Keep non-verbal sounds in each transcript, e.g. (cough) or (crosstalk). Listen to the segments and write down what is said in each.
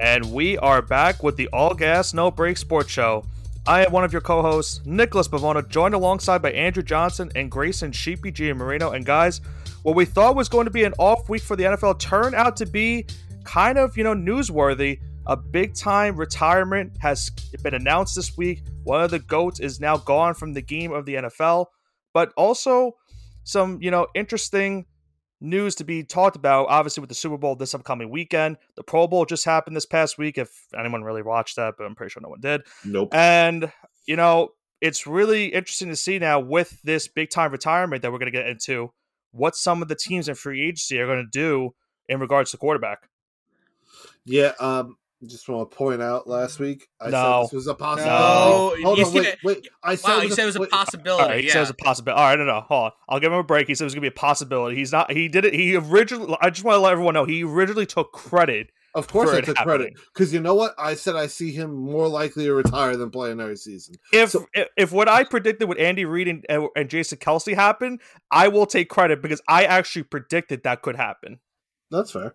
and we are back with the All Gas No Break Sports Show. I am one of your co-hosts, Nicholas Bavona, joined alongside by Andrew Johnson and Grayson Sheepy G and Marino. And guys, what we thought was going to be an off week for the NFL turned out to be kind of, you know, newsworthy. A big time retirement has been announced this week. One of the GOATs is now gone from the game of the NFL, but also some, you know, interesting news to be talked about, obviously, with the Super Bowl this upcoming weekend. The Pro Bowl just happened this past week, if anyone really watched that, but I'm pretty sure no one did. Nope. And, you know, it's really interesting to see now with this big time retirement that we're going to get into what some of the teams in free agency are going to do in regards to quarterback. Yeah, um, just want to point out last mm. week I No. said this was a possibility. No, Hold you on, said wait, it- wait. I said Wow, it he was said it was a wait, All possibility. right, he yeah. says a possibility. All right, no, no, hold on. I'll give him a break. He said it was going to be a possibility. He's not. He did it. He originally. I just want to let everyone know he originally took credit. Of course, I it took credit because you know what? I said I see him more likely to retire than play another season. If So- if, if what I predicted with Andy Reid and, and Jason Kelce happened, I will take credit because I actually predicted that could happen. That's fair.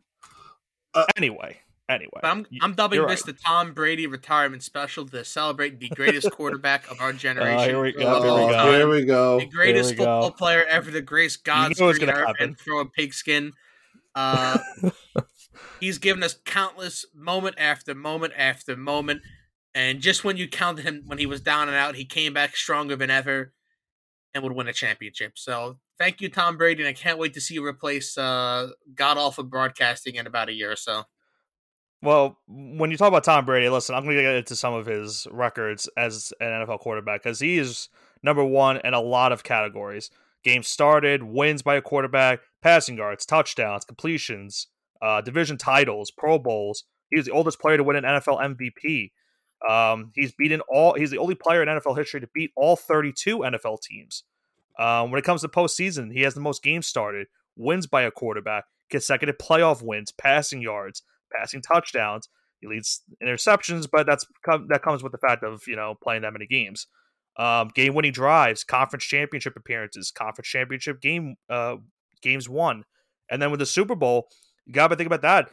Uh, anyway, anyway, But I'm, y- I'm dubbing this right. the Tom Brady retirement special to celebrate the greatest quarterback of our (laughs) generation. here we go, of here we go. here we go. The greatest Here go. football player ever to grace God's knew it was green earth and throw a pigskin. Uh, (laughs) he's given us countless moment after moment after moment. And just when you counted him when he was down and out, he came back stronger than ever and would win a championship. So thank you, Tom Brady, and I can't wait to see you replace uh, god awful broadcasting in about a year or so. Well, when you talk about Tom Brady, listen, I'm going to get into some of his records as an NFL quarterback because he is number one in a lot of categories. Games started, wins by a quarterback, passing yards, touchdowns, completions, uh, division titles, Pro Bowls. He the oldest player to win an NFL MVP. Um, he's beaten all. He's the only player in NFL history to beat all 32 NFL teams. Um, when it comes to postseason, he has the most games started, wins by a quarterback, consecutive playoff wins, passing yards, passing touchdowns. He leads interceptions, but that's that comes with the fact of you know playing that many games. Um, game-winning drives, conference championship appearances, conference championship game uh, games won, and then with the Super Bowl, you got to think about that.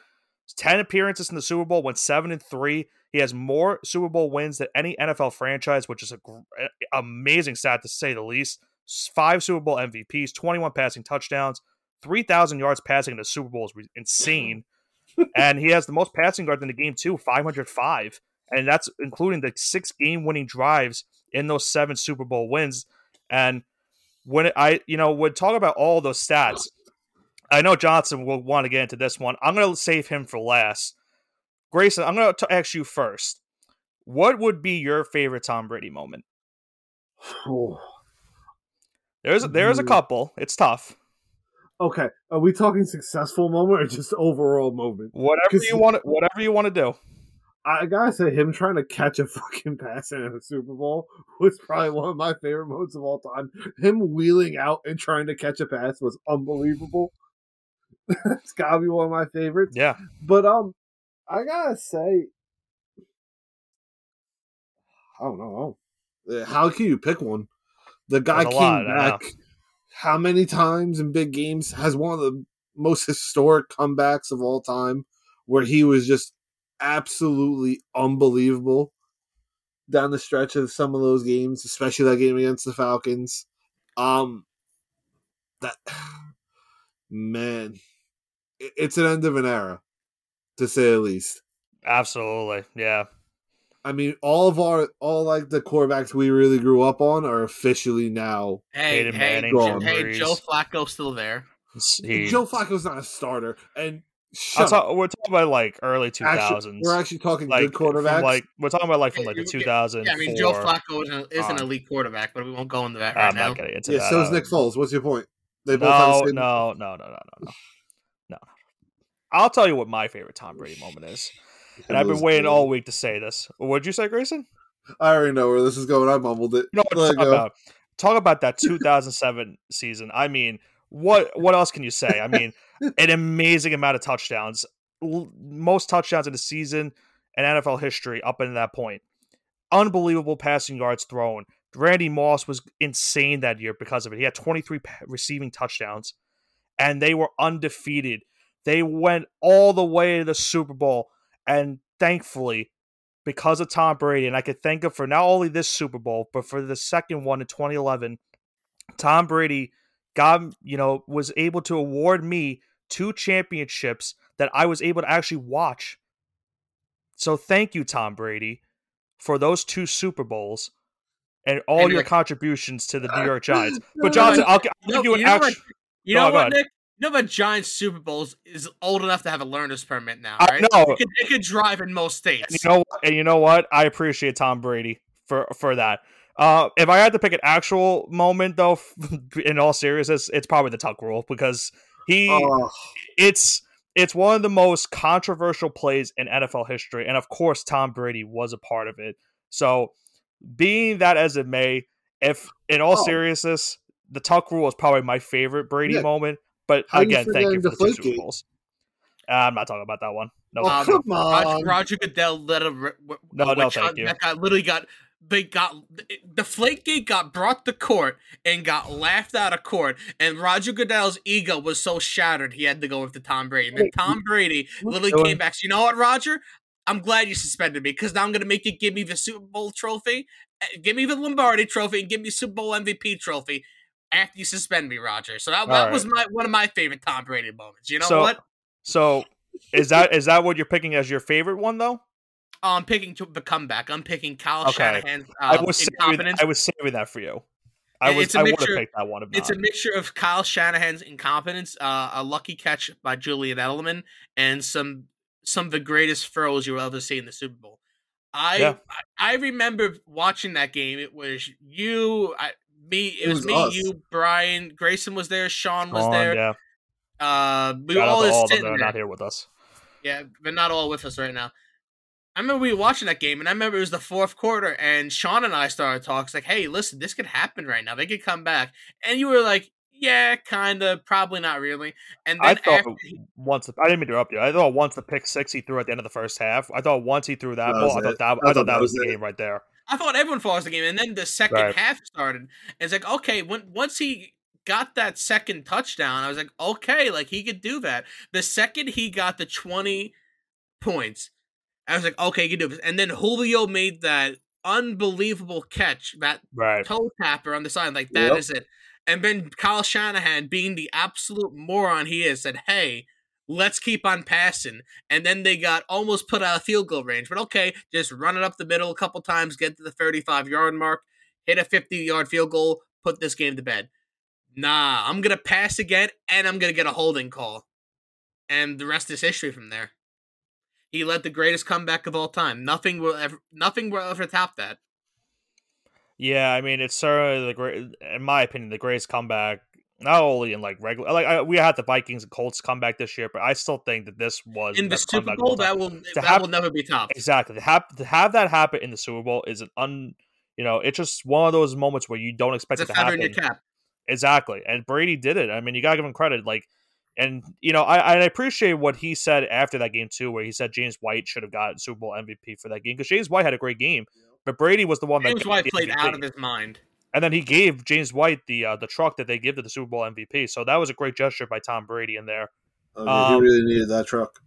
Ten appearances in the Super Bowl, went seven and three. He has more Super Bowl wins than any NFL franchise, which is a gr- amazing stat to say the least. Five Super Bowl MVPs, twenty-one passing touchdowns, three thousand yards passing in the Super Bowl is insane and he has the most passing yards in the game too, 505, and that's including the six game-winning drives in those seven Super Bowl wins. And when I, you know, would talk about all those stats, I know Johnson will want to get into this one. I'm going to save him for last. Grayson, I'm going to ask you first. What would be your favorite Tom Brady moment? There's there's a mm. couple. It's tough. Okay, are we talking successful moment or just overall moment? Whatever you want. Whatever you want to do. I gotta say, him trying to catch a fucking pass in a Super Bowl was probably one of my favorite moments of all time. Him wheeling out and trying to catch a pass was unbelievable. (laughs) it's gotta be one of my favorites. Yeah. But um, I gotta say, I don't know. How can you pick one? The guy There's came lot, back how many times in big games? Has one of the most historic comebacks of all time, where he was just absolutely unbelievable down the stretch of some of those games, especially that game against the Falcons. Um, that (sighs) man, it's an end of an era, to say the least. Absolutely. Yeah. I mean, all of our all like the quarterbacks we really grew up on are officially now. Hey, Peyton hey, Manning, hey, Joe Flacco's still there. (laughs) He, Joe Flacco's not a starter, and I'm shut talk- up. we're talking about like early 2000s. Actually, we're actually talking like good quarterbacks. Like we're talking about like from like the Yeah, 2000. Yeah, I mean, Joe Flacco is an, is an elite quarterback, but we won't go into that I'm now. not getting into yeah, that. so is uh, Nick Foles. What's your point? They both have the same- no, no, no, no, no, no, no. I'll tell you what my favorite Tom Brady moment is, (laughs) and I've been waiting all week to say this. What'd you say, Grayson? I already know where this is going. I mumbled it. You know what Let I'm it talking go. about? Talk about that (laughs) 2007 season. I mean, what what else can you say? I mean, (laughs) an amazing amount of touchdowns, most touchdowns in the season in NFL history up until that point. Unbelievable passing yards thrown. Randy Moss was insane that year because of it. He had 23 pa- receiving touchdowns, and they were undefeated. They went all the way to the Super Bowl, and thankfully, because of Tom Brady, and I could thank him for not only this Super Bowl, but for the second one in 2011, Tom Brady got, you know, was able to award me two championships that I was able to actually watch. So thank you, Tom Brady, for those two Super Bowls and all And, your contributions to the New uh, York Giants. But (laughs) Johnson, I'll, I'll give you an you know what- You know what. Nick? You know what? Giants Super Bowls is old enough to have a learner's permit now, I right? know. It could, it could drive in most states. And you know, and you know what? I appreciate Tom Brady for for that. Uh, if I had to pick an actual moment, though, (laughs) in all seriousness, it's probably the tuck rule because he Oh, it's it's one of the most controversial plays in NFL history, and of course, Tom Brady was a part of it. So, being that as it may, if in all Oh. seriousness, the tuck rule is probably my favorite Brady Yeah. moment. But How you again, thank you for the two Deflategate? Super Bowls. Uh, I'm not talking about that one. No, oh, come Roger, on. Roger Goodell let a r- w- No, no, thank hunt you. That got literally got they got the Flakegate got brought to court and got laughed out of court, and Roger Goodell's ego was so shattered he had to go with the Tom Brady. And then Tom Brady literally came back. So you know what, Roger? I'm glad you suspended me because now I'm gonna make you give me the Super Bowl trophy, eh, give me the Lombardi trophy, and give me Super Bowl MVP trophy after you suspend me, Roger. So that, that All was my one of my favorite Tom Brady moments. You know So, what? So is that is that what you're picking as your favorite one though? Oh, I'm picking to the comeback. I'm picking Kyle Okay. Shanahan's I uh, was saving. I was saving that for you. I was it's a I would have mixture- picked that one. It's not. a mixture of Kyle Shanahan's incompetence, uh, a lucky catch by Julian Edelman, and some some of the greatest throws you will ever see in the Super Bowl. I Yeah. I, I remember watching that game. It was you, I, me. It, It was, was me, us. you, Brian, Grayson was there, Sean was Sean, there. Yeah, Uh, we shout were out all to all of them sitting that are there. not here with us. Yeah, but not all with us right now. I remember we were watching that game, and I remember it was the fourth quarter, and Sean and I started talking. It's like, hey, listen, this could happen right now. They could come back. And you were like, yeah, kind of, probably not really. And then I thought after, once the, I didn't mean to interrupt you. I thought once the pick six he threw at the end of the first half. I thought once he threw that, That ball, I thought it. that I I, thought thought that that was was the game right there. I thought everyone falls the game, and then the second Right. half started. And it's like, okay, when once he got that second touchdown, I was like, okay, like he could do that. The second he got the twenty points, I was like, okay, he can do this. And then Julio made that unbelievable catch, that Right. toe tapper on the side, like that is Yep. it. And then Kyle Shanahan, being the absolute moron he is, said, "Hey, let's keep on passing." And then they got almost put out of field goal range, but okay, just run it up the middle a couple times, get to the thirty-five yard mark, hit a fifty-yard field goal, put this game to bed. Nah, I'm gonna pass again, and I'm gonna get a holding call, and the rest is history from there. He led the greatest comeback of all time. Nothing will ever, nothing will ever top that. Yeah, I mean it's certainly the great, in my opinion, the greatest comeback. Not only in like regular, like I, we had the Vikings and Colts comeback this year, but I still think that this was in the Super Bowl, that will that have- will never be topped. Exactly. To have to have that happen in the Super Bowl is an un. You know, it's just one of those moments where you don't expect It's it to feather in happen. your cap. Exactly. And Brady did it. I mean, you gotta give him credit. Like, and you know, I I appreciate what he said after that game too, where he said James White should have gotten Super Bowl MVP for that game because James White had a great game, but Brady was the one that James White played MVP. out of his mind. And then he gave James White the uh, the truck that they give to the Super Bowl MVP. So that was a great gesture by Tom Brady in there. I mean, Um, he really needed that truck.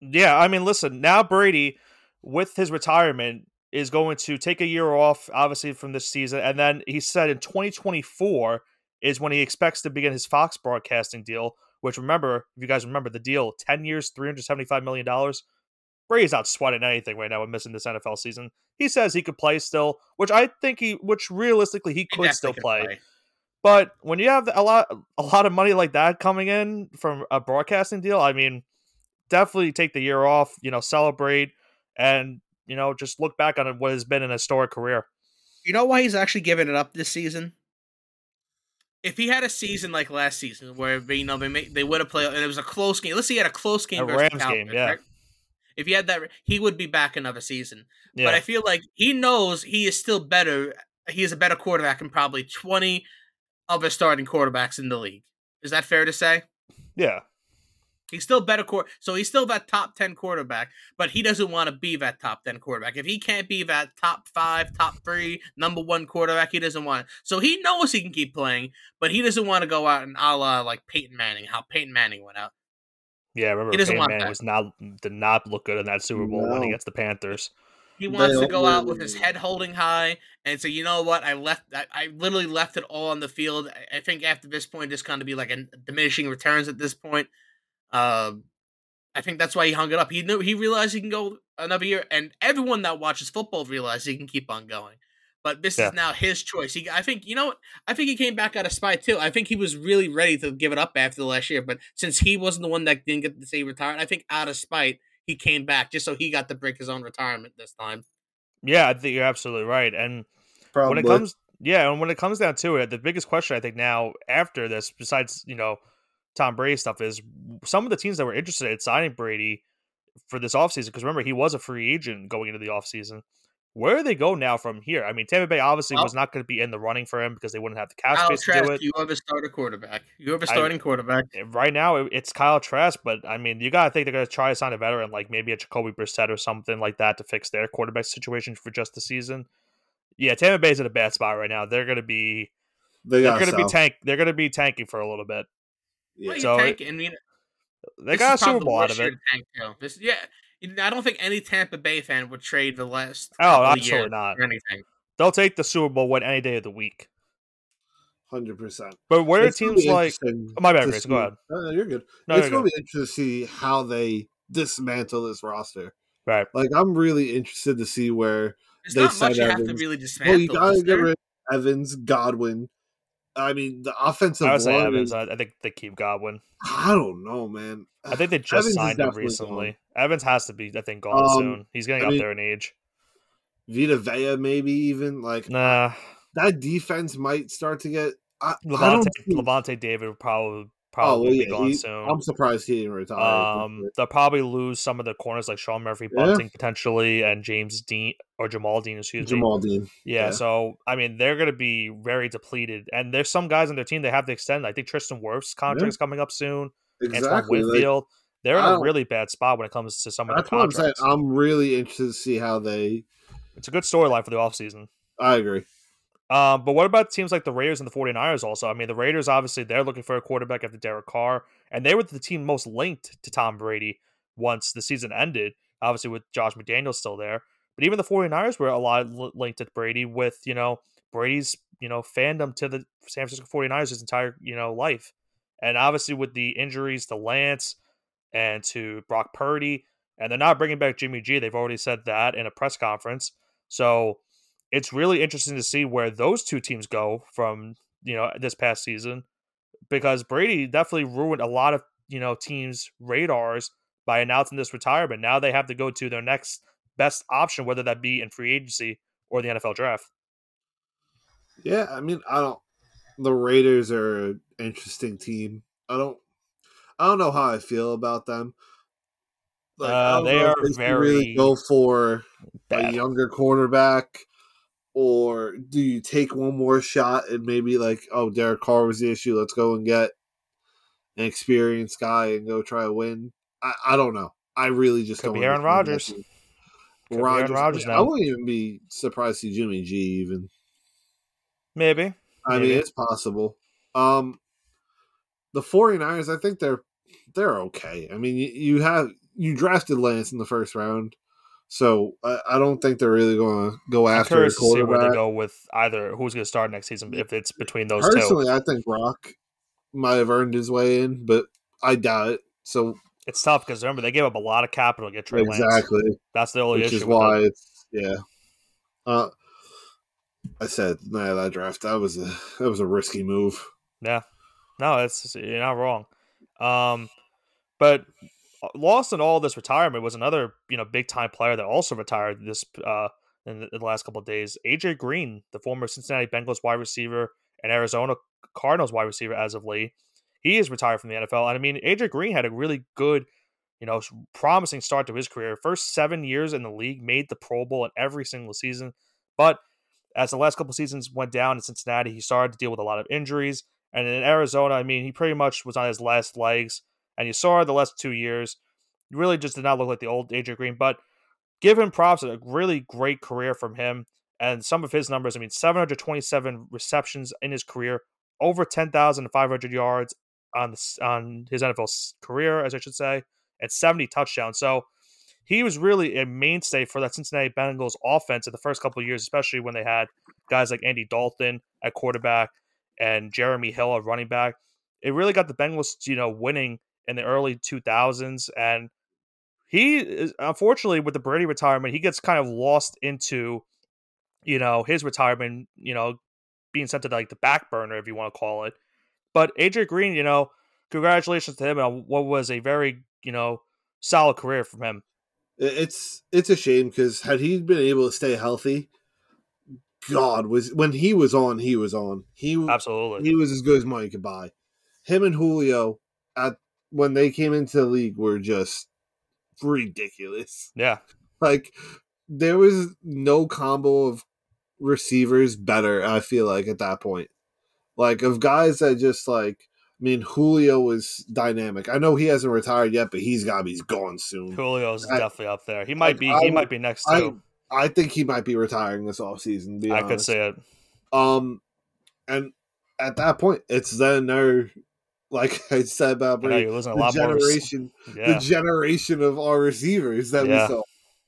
Yeah, I mean, listen, now Brady, with his retirement, is going to take a year off, obviously, from this season. And then he said in 2024 is when he expects to begin his Fox broadcasting deal, which remember, if you guys remember the deal, 10 years, $375 million. Brady's not sweating anything right now with missing this NFL season. He says he could play still, which I think he, which realistically he He could still definitely play. But when you have a lot a lot of money like that coming in from a broadcasting deal, I mean, definitely take the year off, you know, celebrate and, you know, just look back on what has been an historic career. You know why he's actually giving it up this season? If he had a season like last season, where you know they they would have played and it was a close game. Let's say he had a close game A versus Rams Cowboys, game, yeah. right? If he had that, he would be back another season. Yeah. But I feel like he knows he is still better. He is a better quarterback than probably twenty other starting quarterbacks in the league. Is that fair to say? yeah. He's still better so he's still that top ten quarterback, but he doesn't want to be that top ten quarterback. If he can't be that top five, top three, number one quarterback, he doesn't want it. So he knows he can keep playing, but he doesn't want to go out and a la like Peyton Manning, how Peyton Manning went out. Yeah, I remember He doesn't Peyton want Manning that. was not did not look good in that Super Bowl when he No. gets the Panthers. He wants They to go out with his head holding high and say, you know what, I left, I, I literally left it all on the field. I, I think after this point, it's going to be like a diminishing returns at this point. Um, I think that's why he hung it up. He knew he realized he can go another year, and everyone that watches football realizes he can keep on going. But this Yeah. is now his choice. He, I think, you know what? I think he came back out of spite too. I think he was really ready to give it up after the last year, but since he wasn't the one that didn't get to say retired, I think out of spite he came back just so he got to break his own retirement this time. Yeah, I think you're absolutely right. And Probably. when it comes yeah, and when it comes down to it, the biggest question I think now after this, besides, you know, Tom Brady stuff is some of the teams that were interested in signing Brady for this offseason, because remember he was a free agent going into the offseason. Where do they go now from here? I mean, Tampa Bay obviously Well- was not going to be in the running for him because they wouldn't have the cap Kyle space to do it. you have a starter quarterback. You have a I- starting quarterback. Eh, right now it- it's Kyle Trask, but I mean, you gotta think they're gonna try to sign a veteran like maybe a Jacoby Brissett or something like that to fix their quarterback situation for just the season. Yeah, Tampa Bay's in a bad spot right now. They're gonna be they they're gonna be tank they're gonna be tanking for a little bit. Yeah. Well, you So tank, I mean, They got a is Super Bowl out of it. tank. This, yeah, you know, I don't think any Tampa Bay fan would trade the last Oh, couple of absolutely years not. for anything. They'll take the Super Bowl win any day of the week. Hundred percent. But where are It's gonna teams be like Oh, my bad, Grace, go ahead. No, you're good. no, it's going to be interesting to see how they dismantle this roster. right. Like, I'm really interested to see where. There's They not much signed you have to Evans. really Well, dismantle. you got to get rid of Evans, Godwin. I mean, the offensive I would say. Evans. is- I, I think they keep Godwin. I don't know, man. I think they (sighs) just Evans signed him recently. Evans has to be, I think, gone Um, soon. He's getting I up mean- there in age. Vita Vea, maybe even like Nah, that defense might start to get. I, I Lavonte, don't see- Lavonte David would probably Oh, probably be yeah, gone he- soon. I'm surprised he didn't retire. Um, they'll probably lose some of the corners like Sean Murphy, Yeah. Bunting potentially, and James Dean or Jamel Dean. Excuse me. Jamel Dean. Yeah, yeah. so I mean they're going to be very depleted, and there's some guys on their team they have to extend. I think Tristan Wirfs' contract's coming up soon. Antoine Exactly. like, Winfield. they're in a really bad spot when it comes to some of the what I'm contracts. I'm really interested to see how they. It's a good storyline for the offseason. I agree. Um, but what about teams like the Raiders and the 49ers also? I mean, the Raiders, obviously, they're looking for a quarterback after Derek Carr, and they were the team most linked to Tom Brady once the season ended, obviously, with Josh McDaniels still there. But even the 49ers were a lot linked to Brady with, you know, Brady's, you know, fandom to the San Francisco 49ers his entire, you know, life. And obviously, with the injuries to Lance and to Brock Purdy, and they're not bringing back Jimmy G. They've already said that in a press conference. So it's really interesting to see where those two teams go from you know this past season because Brady definitely ruined a lot of you know teams' radars by announcing this retirement. Now they have to go to their next best option, whether that be in free agency or the NFL draft. Yeah, I mean, I don't. The Raiders are an interesting team. I don't. I don't know how I feel about them. I Uh, they are should very go for a younger quarterback, or do you take one more shot and maybe like, oh, Derek Carr was the issue. Let's go and get an experienced guy and go try to win. I, I don't know. I really just Could don't. be Aaron Rodgers. Aaron Rodgers I wouldn't even be surprised to see Jimmy G even. Maybe. I Maybe. mean, it's possible. Um, the 49ers, I think they're they're okay. I mean, you, you have you drafted Lance in the first round, so I, I don't think they're really going to go I'm after curious to see where they go with either who's going to start next season if it's between those two. Personally, I think Brock might have earned his way in, but I doubt it. So It's tough because remember they gave up a lot of capital to get Trey Lance. exactly, That's the only which issue. is why it. it's yeah. Uh, I said, nah, that draft that was a that was a risky move. Yeah. No, it's you're not wrong. Um, but lost in all this retirement was another you know big time player that also retired this uh in the, in the last couple of days. AJ Green, the former Cincinnati Bengals wide receiver and Arizona Cardinals wide receiver as of late, he is retired from the NFL. And I mean, AJ Green had a really good, you know, promising start to his career. First seven years in the league, made the Pro Bowl in every single season, but as the last couple seasons went down in Cincinnati, he started to deal with a lot of injuries. And in Arizona, I mean, he pretty much was on his last legs. And you saw the last two years, really just did not look like the old AJ Green. But give him props, a really great career from him. And some of his numbers, I mean, 727 receptions in his career, over 10,500 yards, on on his NFL career, as I should say, and 70 touchdowns. So he was really a mainstay for that Cincinnati Bengals offense in the first couple of years, especially when they had guys like Andy Dalton at quarterback and Jeremy Hill at running back. It really got the Bengals, you know, winning in the early 2000s. And he is, unfortunately, with the Brady retirement, he gets kind of lost into, you know, his retirement, you know, being sent to like the back burner, if you want to call it. But AJ Green, you know, congratulations to him on what was a very, you know, solid career from him. It's it's a shame because had he been able to stay healthy, God was when he was on, he was on. He absolutely he was as good as money could buy. Him and Julio at when they came into the league were just ridiculous. Yeah, like there was no combo of receivers better. I feel like at that point, like of guys that just like I mean, Julio was dynamic. I know he hasn't retired yet, but he's got to be gone soon. Julio's I, definitely up there. He might be. I, he might be next too. I, I think he might be retiring this offseason. I honest. could say it. Um, and at that point, it's then their like I said about Brady, the generation, yeah. the generation of our receivers that yeah. we saw.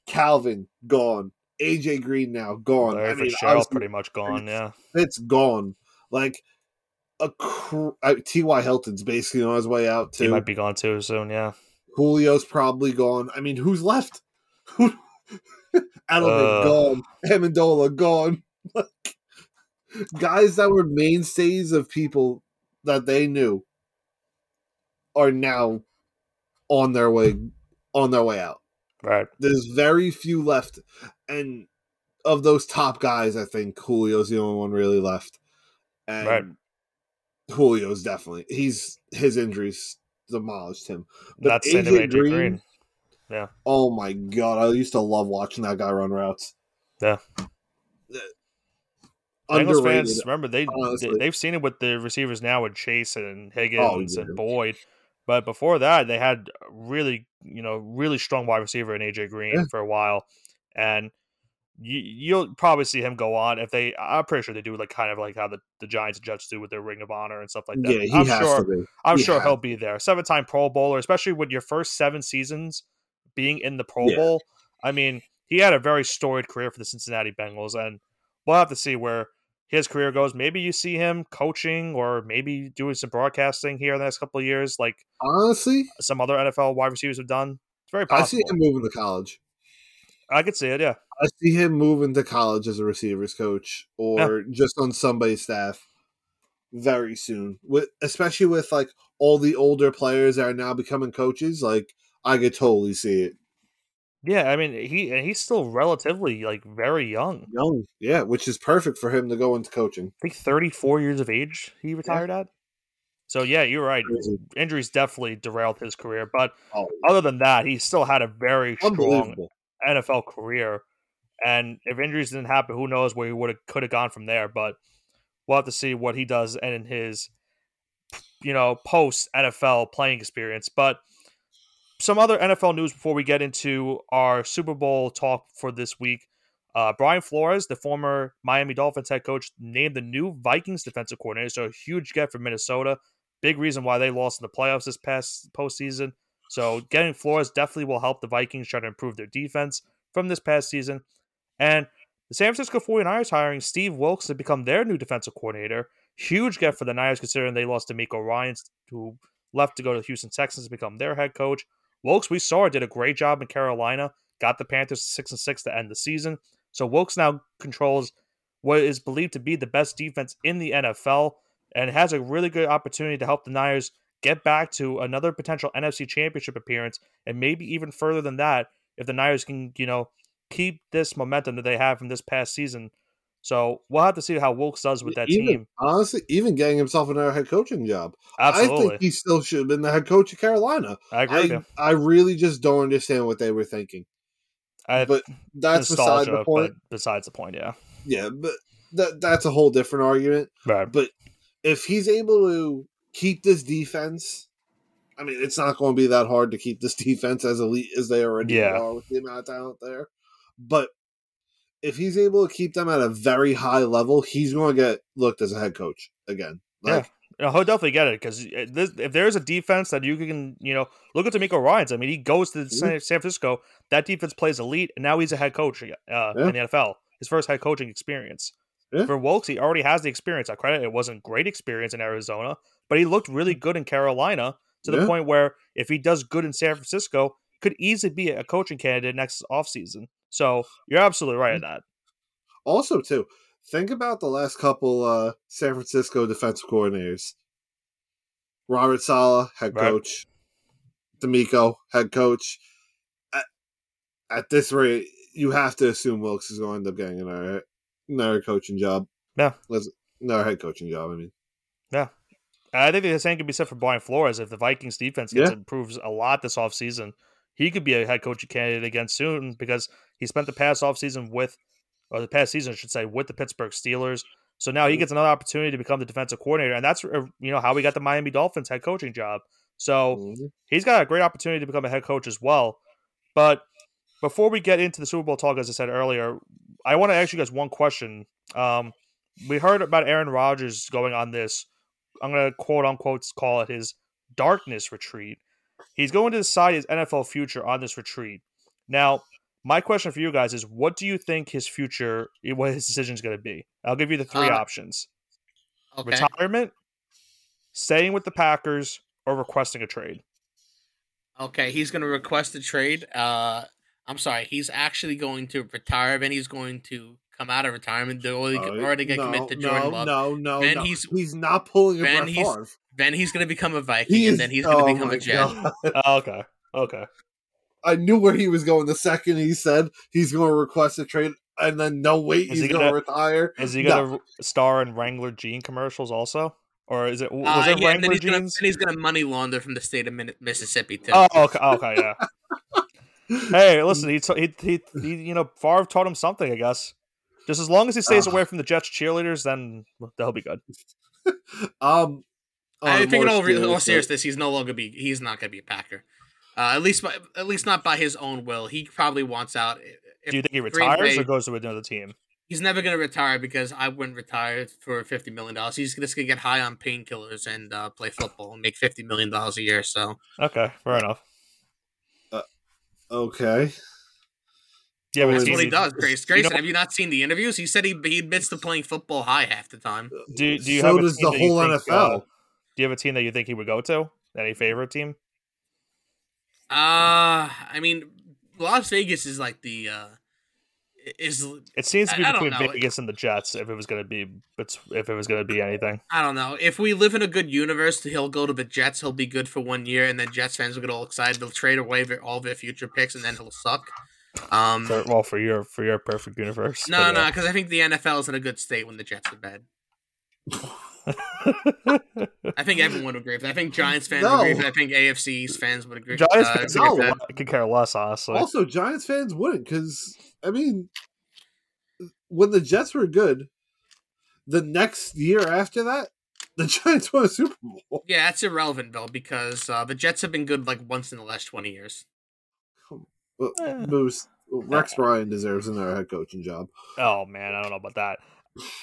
Calvin gone, AJ Green now gone. Larry I mean, Fitzgerald pretty much gone. Yeah, it's gone. Like a cr- uh, T.Y. Hilton's basically on his way out too. He might be gone too soon. Yeah, Julio's probably gone. I mean, who's left? (laughs) Edelman uh, gone. Amendola gone. (laughs) guys that were mainstays of people that they knew are now on their way on their way out. Right. There's very few left, and of those top guys, I think Julio's the only one really left. And right. Julio's definitely he's his injuries demolished him. But That's AJ, AJ Green, Green, Yeah. Oh my god, I used to love watching that guy run routes. Yeah. Bengals fans, remember they, they have seen it with the receivers now with Chase and oh, Higgins oh, and Boyd, but before that they had really you know really strong wide receiver in AJ Green yeah. for a while, and you, will probably see him go on if they. I'm pretty sure they do like kind of like how the, the Giants and Jets do with their Ring of Honor and stuff like that. Yeah, he I'm has sure, to be. I'm he sure he'll be there. Seven time Pro Bowler, especially with your first seven seasons being in the Pro yeah. Bowl. I mean, he had a very storied career for the Cincinnati Bengals, and we'll have to see where his career goes. Maybe you see him coaching or maybe doing some broadcasting here in the next couple of years, like honestly, some other NFL wide receivers have done. It's very possible. I see him moving to college. I could see it, yeah. I see him moving to college as a receivers coach or yeah. just on somebody's staff very soon. With especially with like all the older players that are now becoming coaches, like I could totally see it. Yeah, I mean he and he's still relatively like very young. Young, yeah, which is perfect for him to go into coaching. I think thirty four years of age he retired yeah. at. So yeah, you're right. Crazy. Injuries definitely derailed his career, but oh. other than that, he still had a very strong NFL career. And if injuries didn't happen, who knows where he would have could have gone from there. But we'll have to see what he does and in his you know post NFL playing experience. But some other NFL news before we get into our Super Bowl talk for this week. Uh, Brian Flores, the former Miami Dolphins head coach, named the new Vikings defensive coordinator. So a huge get for Minnesota. Big reason why they lost in the playoffs this past postseason. So getting Flores definitely will help the Vikings try to improve their defense from this past season. And the San Francisco 49ers hiring Steve Wilks to become their new defensive coordinator. Huge get for the Niners considering they lost to DeMeco Ryans, who left to go to the Houston Texans to become their head coach. Wilks, we saw, did a great job in Carolina, got the Panthers 6 and 6 to end the season. So Wilks now controls what is believed to be the best defense in the NFL and has a really good opportunity to help the Niners get back to another potential NFC championship appearance and maybe even further than that if the Niners can, you know, keep this momentum that they have from this past season. So we'll have to see how Wilks does with that even, team. Honestly, even getting himself another head coaching job. Absolutely. I think he still should have been the head coach of Carolina. I agree. I, I really just don't understand what they were thinking. I, but that's beside the point. Besides the point, yeah. Yeah, but that that's a whole different argument. Right. But if he's able to keep this defense. I mean, it's not going to be that hard to keep this (laughs) defense as elite as they already yeah. are with the amount of talent there. But if he's able to keep them at a very high level, he's going to get looked as a head coach again. Like, No, he'll definitely get it because eh, if there's a defense that you can, you know, look at DeMeco Ryans. I mean, he goes to mm-hmm. San Francisco. That defense plays elite, and now he's a head coach uh, yeah. in the NFL. His first head coaching experience. Yeah. For Wilks, he already has the experience. I credit it wasn't great experience in Arizona, but he looked really mm-hmm. good in Carolina to the yeah. point where if he does good in San Francisco, could easily be a coaching candidate next offseason. So you're absolutely right in that. Also, too, think about the last couple uh, San Francisco defensive coordinators. Robert Saleh, head right. coach. DeMeco, head coach. At, at, this rate, you have to assume Wilks is going to end up getting another, another coaching job. Yeah. Another head coaching job, I mean. Yeah. I think the same could be said for Brian Flores. If the Vikings defense gets yeah. improves a lot this offseason, he could be a head coaching candidate again soon because he spent the past offseason with or the past season, I should say, with the Pittsburgh Steelers. So now he mm-hmm. gets another opportunity to become the defensive coordinator, and that's uh, you know how we got the Miami Dolphins head coaching job. So mm-hmm. he's got a great opportunity to become a head coach as well. But before we get into the Super Bowl talk, as I said earlier, I want to ask you guys one question. Um, we heard about Aaron Rodgers going on this. I'm going to quote unquote call it his darkness retreat. He's going to decide his NFL future on this retreat. Now, my question for you guys is what do you think his future, what his decision is going to be? I'll give you the three uh, options okay. retirement, staying with the Packers, or requesting a trade. Okay, he's going to request a trade. Uh, I'm sorry, he's actually going to retire, and he's going to come out of retirement. They're already, uh, already going to no, commit to Jordan no, Love. No, no, then no. He's, he's not pulling a then Brett he's, Favre. Then he's going to become a Viking, he and then he's going to oh become a Jet. (laughs) (laughs) oh, okay, okay. I knew where he was going the second he said he's going to request a trade, and then no wait, is he's he going to retire. Is he going to no. star in Wrangler jean commercials also? Or is it was uh, it yeah, Wrangler and jeans? and he's going to money launder from the state of Mississippi too. Oh, okay, okay yeah. (laughs) hey, listen, he, he, he he you know Favre taught him something, I guess. Just as long as he stays uh, away from the Jets cheerleaders, then they'll be good. (laughs) um, I think in all, all seriousness, he's no longer be he's not going to be a Packer. Uh, at least, by, at least not by his own will. He probably wants out. If Do you think he retires Bay, or goes to another team? He's never going to retire because I wouldn't retire for fifty million dollars. He's just going to get high on painkillers and uh, play football and make fifty million dollars a year. So okay, fair enough. Uh, okay. Yeah, that's what he does. Grace, Grayson, you know, have you not seen the interviews? He said he he admits to playing football high half the time. Do, do you so have does the whole think, NFL. Uh, do you have a team that you think he would go to? Any favorite team? Uh, I mean, Las Vegas is like the uh is it seems to be I, between I Vegas and the Jets if it was going to be if it was going to be anything. I don't know. If we live in a good universe, he'll go to the Jets. He'll be good for one year, and then Jets fans will get all excited. They'll trade away all their future picks, and then he'll suck. Um, for, well, for your for your perfect universe. No, no, because I think the NFL is in a good state when the Jets are bad. (laughs) I think everyone would agree with that. I think Giants fans no. agree with that. I think AFC fans would agree. Giants uh, fans no. could care less, honestly. Also, Giants fans wouldn't because I mean, when the Jets were good, the next year after that, the (laughs) Giants won a Super Bowl. Yeah, that's irrelevant, Bill, because uh, the Jets have been good like once in the last twenty years. Well, eh. Moose, (laughs) Rex Ryan deserves another head coaching job. Oh man, I don't know about that.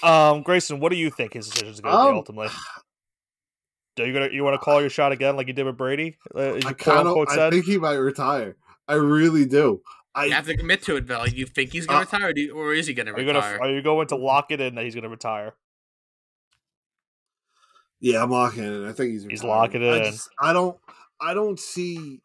Um, Grayson, what do you think his decision is going to um, be ultimately? Are you gonna you want to call your shot again like you did with Brady? Uh, I, kinda, I think he might retire. I really do. I you have to commit to it, Val. You think he's going to uh, retire, or, or, is he going to retire? Gonna, are you going to lock it in that he's going to retire? Yeah, I'm locking it. I think he's he's locking it I in. Just, I don't. I don't see.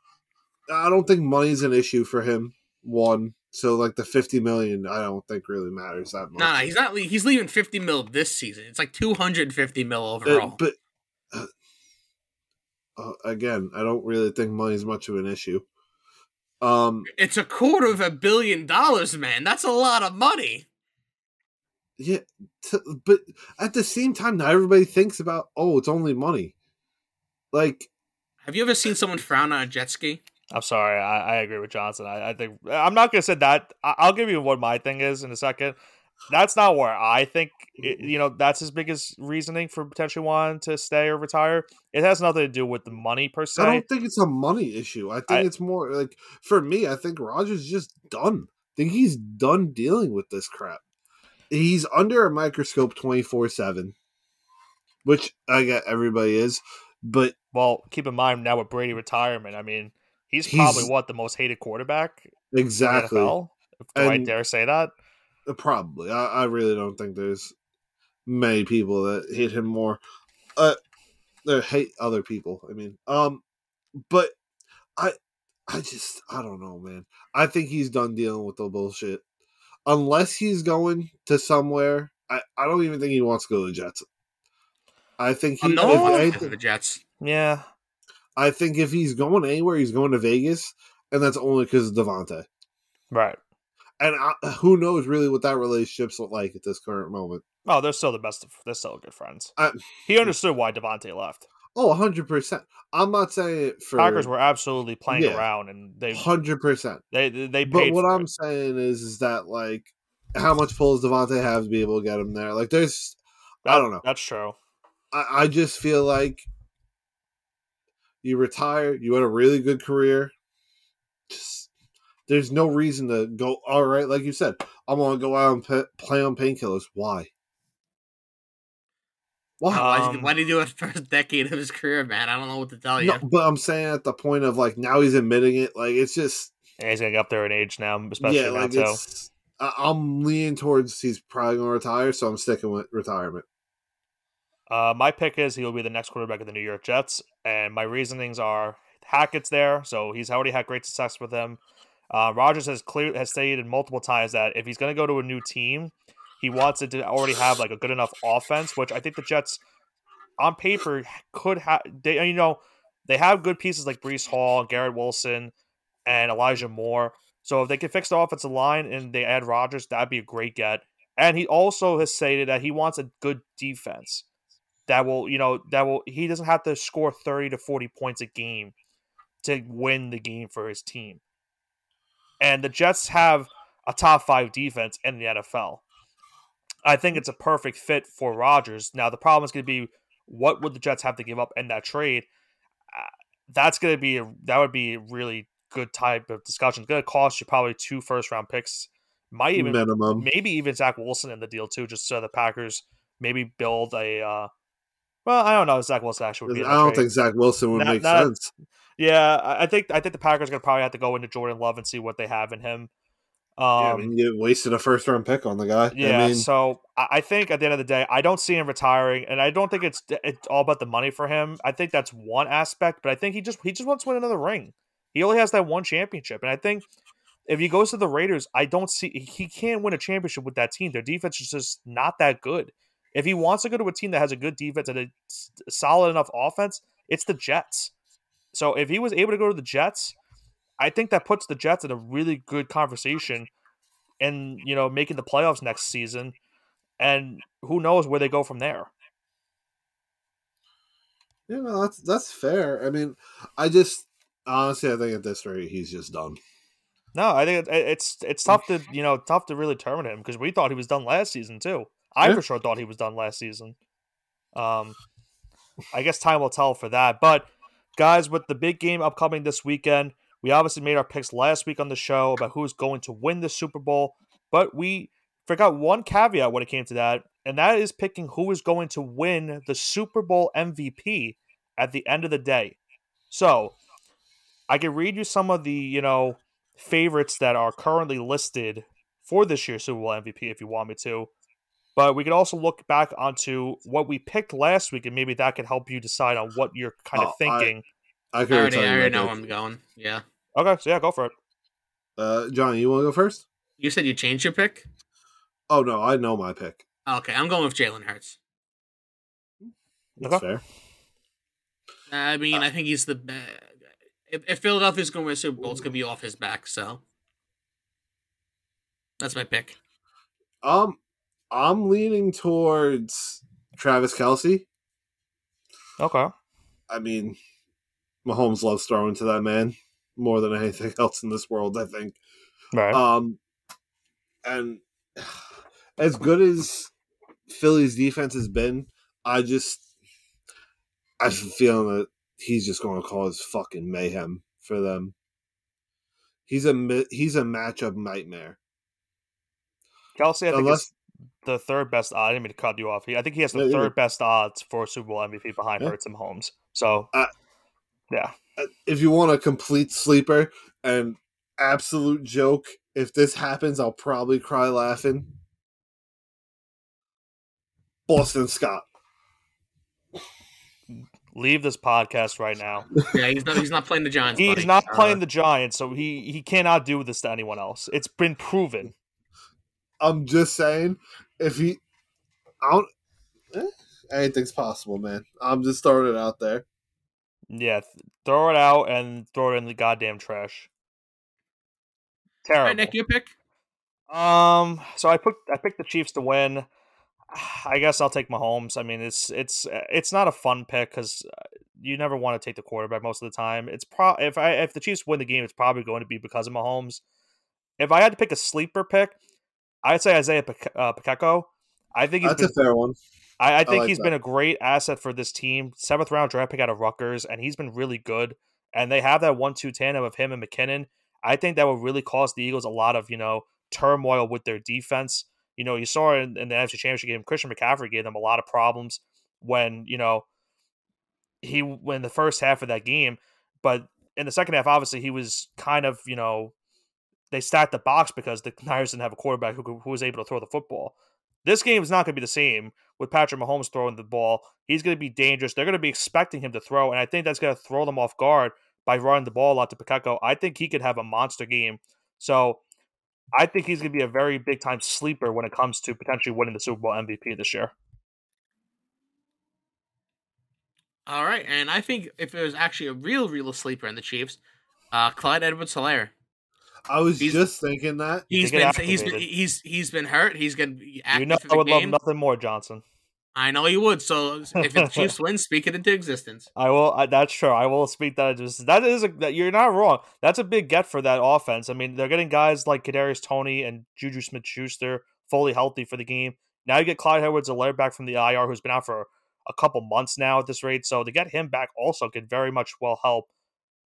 I don't think money's an issue for him. One, so like the fifty million, I don't think really matters that much. Nah, he's not. He's leaving fifty mil this season. It's like two hundred fifty mil uh, overall. But uh, uh, again, I don't really think money's much of an issue. Um, it's a quarter of a billion dollars, man. That's a lot of money. Yeah, t- but at the same time, not everybody thinks about. Oh, it's only money. Like, have you ever seen someone frown on a jet ski? I'm sorry. I, I agree with Johnson. I, I, think I'm not gonna say that. I, will give you what my thing is in a second. That's not where I think it, mm-hmm. you know that's his biggest reasoning for potentially wanting to stay or retire. It has nothing to do with the money per se. I don't think it's a money issue. I think it's more like for me. I think Rodgers just done. I think he's done dealing with this crap. He's under a microscope twenty four seven. which I get everybody is, but Well, keep in mind now with Brady retirement, I mean, he's, He's- probably what the most hated quarterback in exactly the NFL. Do I dare say that? Uh, Probably. I, I really don't think there's many people that hate him more. Uh, they hate other people. I mean, um, but I, I just, I don't know, man. I think he's done dealing with the bullshit. Unless he's going to somewhere, I, I don't even think he wants to go to the Jets. I think he, if no one wants anything- to the Jets. Yeah. I think if he's going anywhere, he's going to Vegas, and that's only because of Davante. Right. And I, who knows really what that relationship's like at this current moment. Oh, they're still the best. Of, they're still good friends. I- he understood why Davante left. Oh, 100%. I'm not saying it for Packers were absolutely playing Yeah. around, and they 100%. they they they But what I'm it. saying is is that like how much pull does Davante have to be able to get him there? Like there's I don't know. That's true. I, I just feel like you retire, you had a really good career. Just there's no reason to go all right, like you said, I'm gonna go out and p- play on painkillers. Why? Why? Why, Um, why did he do it first decade of his career, man? I don't know what to tell you. No, but I'm saying at the point of like now he's admitting it, like it's just And he's gonna get up there in age now, especially yeah, now like too. it's. I- I'm leaning towards he's probably gonna retire, so I'm sticking with retirement. Uh, my pick is he will be the next quarterback of the New York Jets, and my reasonings are Hackett's there, so he's already had great success with them. Uh, Rodgers has clear has stated multiple times that if he's going to go to a new team, he wants it to already have like a good enough offense, which I think the Jets, on paper, could have. They you know they have good pieces like Breece Hall, Garrett Wilson, and Elijah Moore. So if they can fix the offensive line and they add Rodgers, that'd be a great get. And he also has stated that he wants a good defense that will, you know, that will he doesn't have to score 30 to 40 points a game to win the game for his team. And the Jets have a top 5 defense in the NFL. I think it's a perfect fit for Rodgers Now the problem is going to be what would the Jets have to give up in that trade? Uh, that's going to be a, that would be a really good type of discussion. It's going to cost you probably two first round picks. Might even Minimum. maybe even Zach Wilson in the deal too, just so the Packers maybe build a. Uh, well, I don't know. if Zach Wilson actually would be. I don't trade. think Zach Wilson would Not- make not- sense. Yeah, I think I think the Packers are gonna probably have to go into Jordan Love and see what they have in him. Um, yeah, I mean, you wasted a first round pick on the guy. yeah, I mean, so I I think at the end of the day, I don't see him retiring, and I don't think it's it's all about the money for him. I think that's one aspect, but I think he just he just wants to win another ring. He only has that one championship, and I think if he goes to the Raiders, I don't see he can't win a championship with that team. Their defense is just not that good. If he wants to go to a team that has a good defense and a solid enough offense, it's the Jets. So if he was able to go to the Jets, I think that puts the Jets in a really good conversation and you know making the playoffs next season and who knows where they go from there yeah, no, that's that's fair. I mean, I just honestly, I think at this rate, he's just done. no i think it's it's tough to you know tough to really terminate him because we thought he was done last season too i Yeah. for sure thought he was done last season um i guess time will tell for that but guys with the big game upcoming this weekend we obviously made our picks last week on the show about who's going to win the super bowl but we forgot one caveat when it came to that and that is picking who is going to win the super bowl mvp at the end of the day so I can read you some of the, you know, favorites that are currently listed for this year's Super Bowl MVP if you want me to. But we could also look back onto what we picked last week, and maybe that could help you decide on what you're kind of Oh, thinking. I I can already, tell I already know pick. I'm going. Yeah. Okay, so yeah, go for it. Uh, Johnny, you want to go first? You said you changed your pick? Oh no, I know my pick. Okay, I'm going with Jalen Hurts. That's Okay. fair. I mean, Uh, I think he's the best. If, if Philadelphia's going to win a Super Bowl, it's going to be off his back. So that's my pick. Um, I'm leaning towards Travis Kelce. Okay. I mean, Mahomes loves throwing to that man more than anything (laughs) else in this world. I think. Right. Um, and (sighs) as good as Philly's defense has been, I just I have a feeling that he's just going to cause fucking mayhem for them. He's a he's a matchup nightmare. Kelce, I think unless- the third best. I didn't mean to cut you off. I think he has the Yeah, third best odds for Super Bowl MVP behind Yeah. Hurts and Mahomes. So, Uh, yeah, Uh, If you want a complete sleeper and absolute joke, if this happens, I'll probably cry laughing. Boston Scott. leave this podcast right now. Yeah, he's not. He's not playing the Giants. He's buddy. not Uh, playing the Giants, so he he cannot do this to anyone else. It's been proven. I'm just saying, if he, I don't. eh, anything's possible, man. I'm just throwing it out there. Yeah, th- throw it out and throw it in the goddamn trash. Terrible. right, Nick, your pick. Um, so I picked I picked the Chiefs to win. I guess I'll take Mahomes. I mean, it's it's it's not a fun pick because you never want to take the quarterback most of the time. It's pro if I if the Chiefs win the game, it's probably going to be because of Mahomes. If I had to pick a sleeper pick, I'd say Isaiah Pac- uh, Pacheco. I think he's That's been, a fair one. I, I think like he's that. been a great asset for this team. Seventh round draft pick out of Rutgers, and he's been really good. And they have that one-two tandem of him and McKinnon. I think that will really cause the Eagles a lot of you know turmoil with their defense. You know, you saw in, in the NFC Championship game, Christian McCaffrey gave them a lot of problems when you know he when the first half of that game, but in the second half, obviously he was kind of you know they stacked the box because the Niners didn't have a quarterback who, who was able to throw the football. This game is not going to be the same with Patrick Mahomes throwing the ball. He's going to be dangerous. They're going to be expecting him to throw, and I think that's going to throw them off guard by running the ball a lot to Pacheco. I think he could have a monster game. So I think he's going to be a very big time sleeper when it comes to potentially winning the Super Bowl MVP this year. All right, and I think if it was actually a real, real sleeper in the Chiefs, uh, Clyde Edwards-Helaire. I was He's- just thinking that. He's get been he's been activated. he's he's been hurt. He's gonna be active You know, for I would game. love nothing more, Johnson. I know you would. So if the (laughs) Chiefs win, speak it into existence. I will. I, that's true. I will speak that. Just that is a. That, you're not wrong. That's a big get for that offense. I mean, they're getting guys like Kadarius Toney and Juju Smith-Schuster fully healthy for the game. Now you get Clyde Edwards-Helaire back from the IR, who's been out for a couple months now at this rate. So to get him back also could very much well help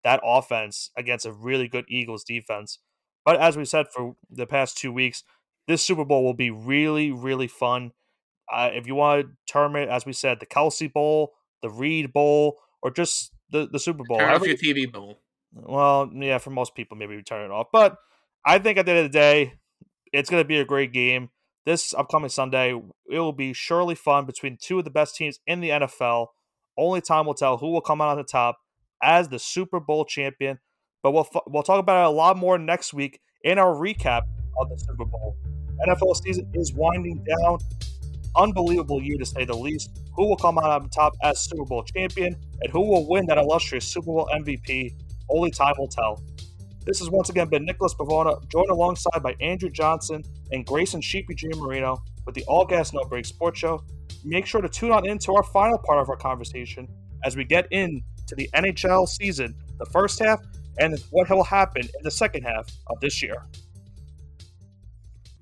that offense against a really good Eagles defense. But as we said for the past two weeks, this Super Bowl will be really, really fun. Uh, if you want to term it, as we said, the Kelce Bowl, the Reid Bowl, or just the, the Super Bowl. Turn off your TV bowl. well, yeah, for most people, maybe we turn it off. But I think at the end of the day, it's going to be a great game. This upcoming Sunday, it will be surely fun between two of the best teams in the NFL. Only time will tell who will come out on the top as the Super Bowl champion. But we'll we'll talk about it a lot more next week in our recap of the Super Bowl. NFL season is winding down. Unbelievable year to say the least. Who will come out on top as Super Bowl champion and who will win that illustrious Super Bowl MVP? Only time will tell. This has once again been Nicholas Pavona, joined alongside by Andrew Johnson and Grayson Sheepy G. Marino with the All Gas No Break Sports Show. Make sure to tune on into our final part of our conversation as we get into the NHL season, the first half, and what will happen in the second half of this year.